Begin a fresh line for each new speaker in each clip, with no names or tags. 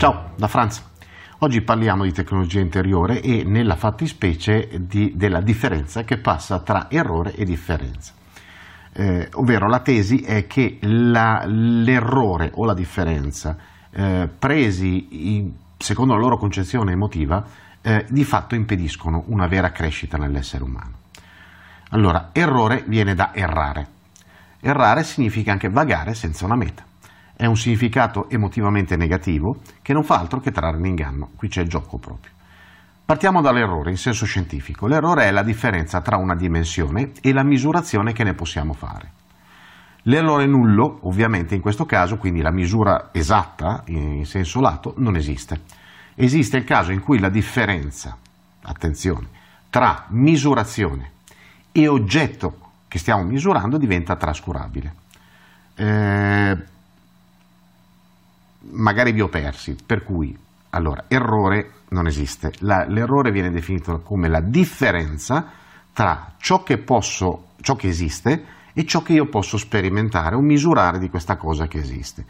Ciao, da Franz. Oggi parliamo di tecnologia interiore e nella fattispecie di, della differenza che passa tra errore e differenza. Eh, ovvero la tesi è che l'errore o la differenza eh, presi in, secondo la loro concezione emotiva eh, di fatto impediscono una vera crescita nell'essere umano. Allora, errore viene da errare. Errare significa anche vagare senza una meta è un significato emotivamente negativo che non fa altro che trarre in inganno. Qui c'è il gioco proprio. Partiamo dall'errore in senso scientifico. L'errore è la differenza tra una dimensione e la misurazione che ne possiamo fare. L'errore nullo, ovviamente in questo caso, quindi la misura esatta in senso lato, non esiste. Esiste il caso in cui la differenza, attenzione, tra misurazione e oggetto che stiamo misurando diventa trascurabile. Eh, magari vi ho persi, per cui allora errore non esiste, la, l'errore viene definito come la differenza tra ciò che posso, ciò che esiste e ciò che io posso sperimentare o misurare di questa cosa che esiste.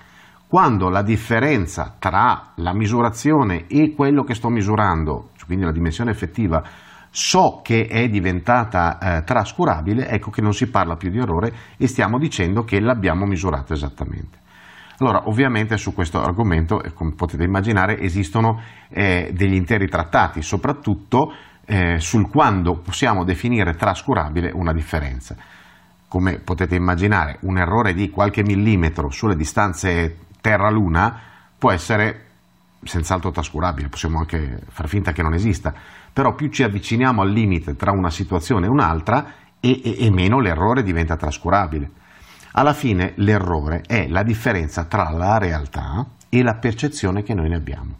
Quando la differenza tra la misurazione e quello che sto misurando, quindi la dimensione effettiva, so che è diventata eh, trascurabile, ecco che non si parla più di errore e stiamo dicendo che l'abbiamo misurato esattamente. Allora, ovviamente su questo argomento, eh, come potete immaginare, esistono eh, degli interi trattati, soprattutto eh, sul quando possiamo definire trascurabile una differenza. Come potete immaginare, un errore di qualche millimetro sulle distanze Terra-Luna può essere senz'altro trascurabile, possiamo anche far finta che non esista, però più ci avviciniamo al limite tra una situazione e un'altra e, e, e meno l'errore diventa trascurabile. Alla fine l'errore è la differenza tra la realtà e la percezione che noi ne abbiamo.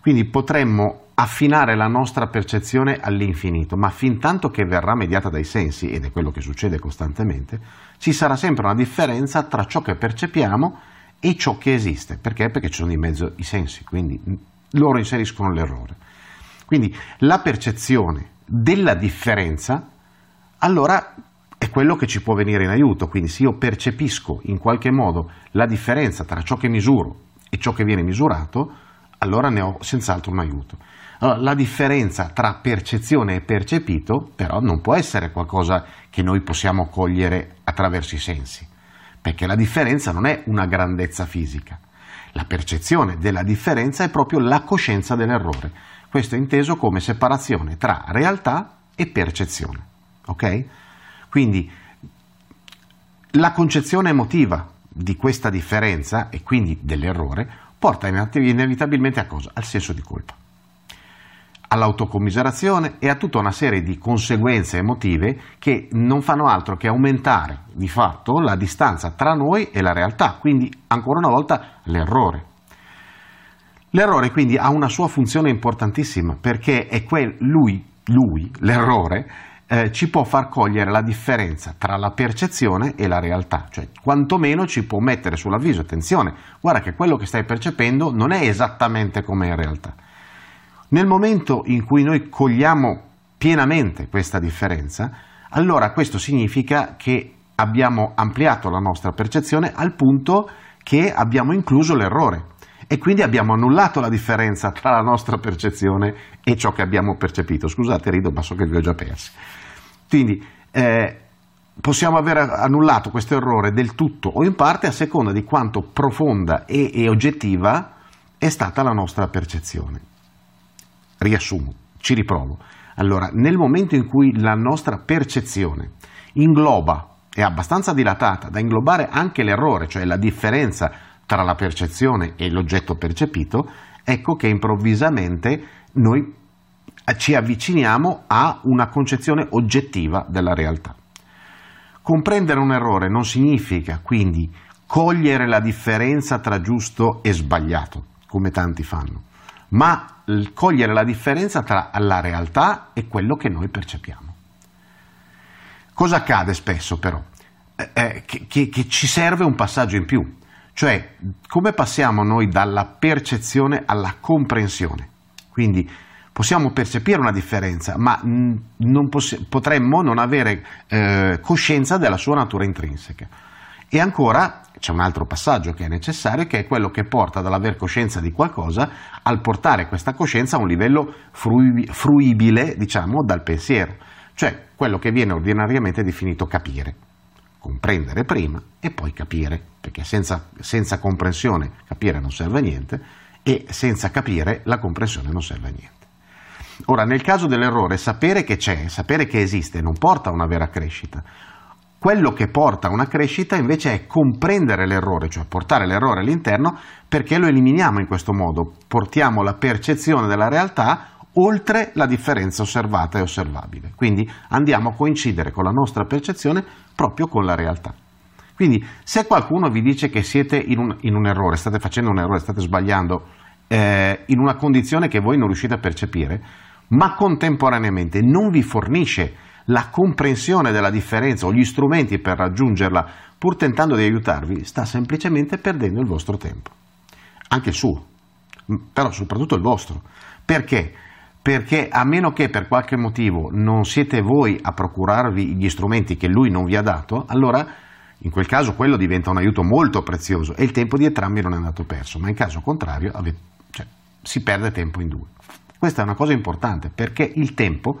Quindi potremmo affinare la nostra percezione all'infinito, ma fin tanto che verrà mediata dai sensi, ed è quello che succede costantemente, ci sarà sempre una differenza tra ciò che percepiamo e ciò che esiste. Perché? Perché ci sono di mezzo i sensi, quindi loro inseriscono l'errore. Quindi la percezione della differenza, allora è quello che ci può venire in aiuto. Quindi se io percepisco in qualche modo la differenza tra ciò che misuro e ciò che viene misurato, allora ne ho senz'altro un aiuto. Allora, la differenza tra percezione e percepito però non può essere qualcosa che noi possiamo cogliere attraverso i sensi, perché la differenza non è una grandezza fisica. La percezione della differenza è proprio la coscienza dell'errore. Questo è inteso come separazione tra realtà e percezione. Ok? Quindi la concezione emotiva di questa differenza e quindi dell'errore porta inevitabilmente a cosa? Al senso di colpa, all'autocommiserazione e a tutta una serie di conseguenze emotive che non fanno altro che aumentare di fatto la distanza tra noi e la realtà, quindi ancora una volta l'errore. L'errore quindi ha una sua funzione importantissima perché è quel, lui, lui, l'errore, eh, ci può far cogliere la differenza tra la percezione e la realtà, cioè quantomeno ci può mettere sull'avviso, attenzione, guarda che quello che stai percependo non è esattamente come in realtà. Nel momento in cui noi cogliamo pienamente questa differenza, allora questo significa che abbiamo ampliato la nostra percezione al punto che abbiamo incluso l'errore e quindi abbiamo annullato la differenza tra la nostra percezione e ciò che abbiamo percepito. Scusate, rido, ma so che vi ho già persi. Quindi eh, possiamo aver annullato questo errore del tutto o in parte a seconda di quanto profonda e, e oggettiva è stata la nostra percezione. Riassumo, ci riprovo. Allora, nel momento in cui la nostra percezione ingloba, è abbastanza dilatata da inglobare anche l'errore, cioè la differenza tra la percezione e l'oggetto percepito, ecco che improvvisamente noi ci avviciniamo a una concezione oggettiva della realtà. Comprendere un errore non significa quindi cogliere la differenza tra giusto e sbagliato, come tanti fanno, ma cogliere la differenza tra la realtà e quello che noi percepiamo. Cosa accade spesso però? Eh, eh che, che, che ci serve un passaggio in più, cioè come passiamo noi dalla percezione alla comprensione. Quindi possiamo percepire una differenza, ma non poss- potremmo non avere eh, coscienza della sua natura intrinseca. E ancora c'è un altro passaggio che è necessario, che è quello che porta dall'aver coscienza di qualcosa al portare questa coscienza a un livello fruibile, diciamo, dal pensiero, cioè quello che viene ordinariamente definito capire. Comprendere prima e poi capire, perché senza, senza comprensione capire non serve a niente e senza capire la comprensione non serve a niente. Ora, nel caso dell'errore, sapere che c'è, sapere che esiste, non porta a una vera crescita. Quello che porta a una crescita invece è comprendere l'errore, cioè portare l'errore all'interno perché lo eliminiamo in questo modo, portiamo la percezione della realtà oltre la differenza osservata e osservabile. Quindi andiamo a coincidere con la nostra percezione proprio con la realtà. Quindi se qualcuno vi dice che siete in un, in un errore, state facendo un errore, state sbagliando eh, in una condizione che voi non riuscite a percepire, ma contemporaneamente non vi fornisce la comprensione della differenza o gli strumenti per raggiungerla, pur tentando di aiutarvi, sta semplicemente perdendo il vostro tempo. Anche il suo, però soprattutto il vostro. Perché? Perché a meno che per qualche motivo non siete voi a procurarvi gli strumenti che lui non vi ha dato, allora in quel caso quello diventa un aiuto molto prezioso e il tempo di entrambi non è andato perso, ma in caso contrario avete, cioè, si perde tempo in due. Questa è una cosa importante perché il tempo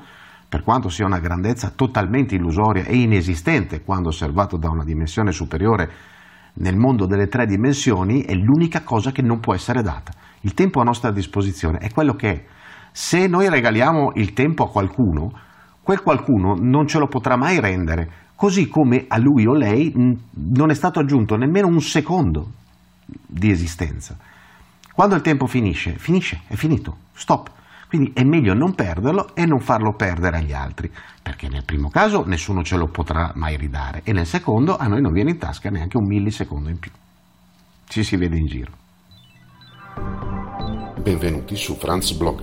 per quanto sia una grandezza totalmente illusoria e inesistente quando osservato da una dimensione superiore nel mondo delle tre dimensioni, è l'unica cosa che non può essere data. Il tempo a nostra disposizione è quello che è. Se noi regaliamo il tempo a qualcuno, quel qualcuno non ce lo potrà mai rendere, così come a lui o lei non è stato aggiunto nemmeno un secondo di esistenza. Quando il tempo finisce, finisce, è finito, stop. Quindi è meglio non perderlo e non farlo perdere agli altri, perché nel primo caso nessuno ce lo potrà mai ridare e nel secondo a noi non viene in tasca neanche un millisecondo in più. Ci si vede in giro.
Benvenuti su Franz Blog,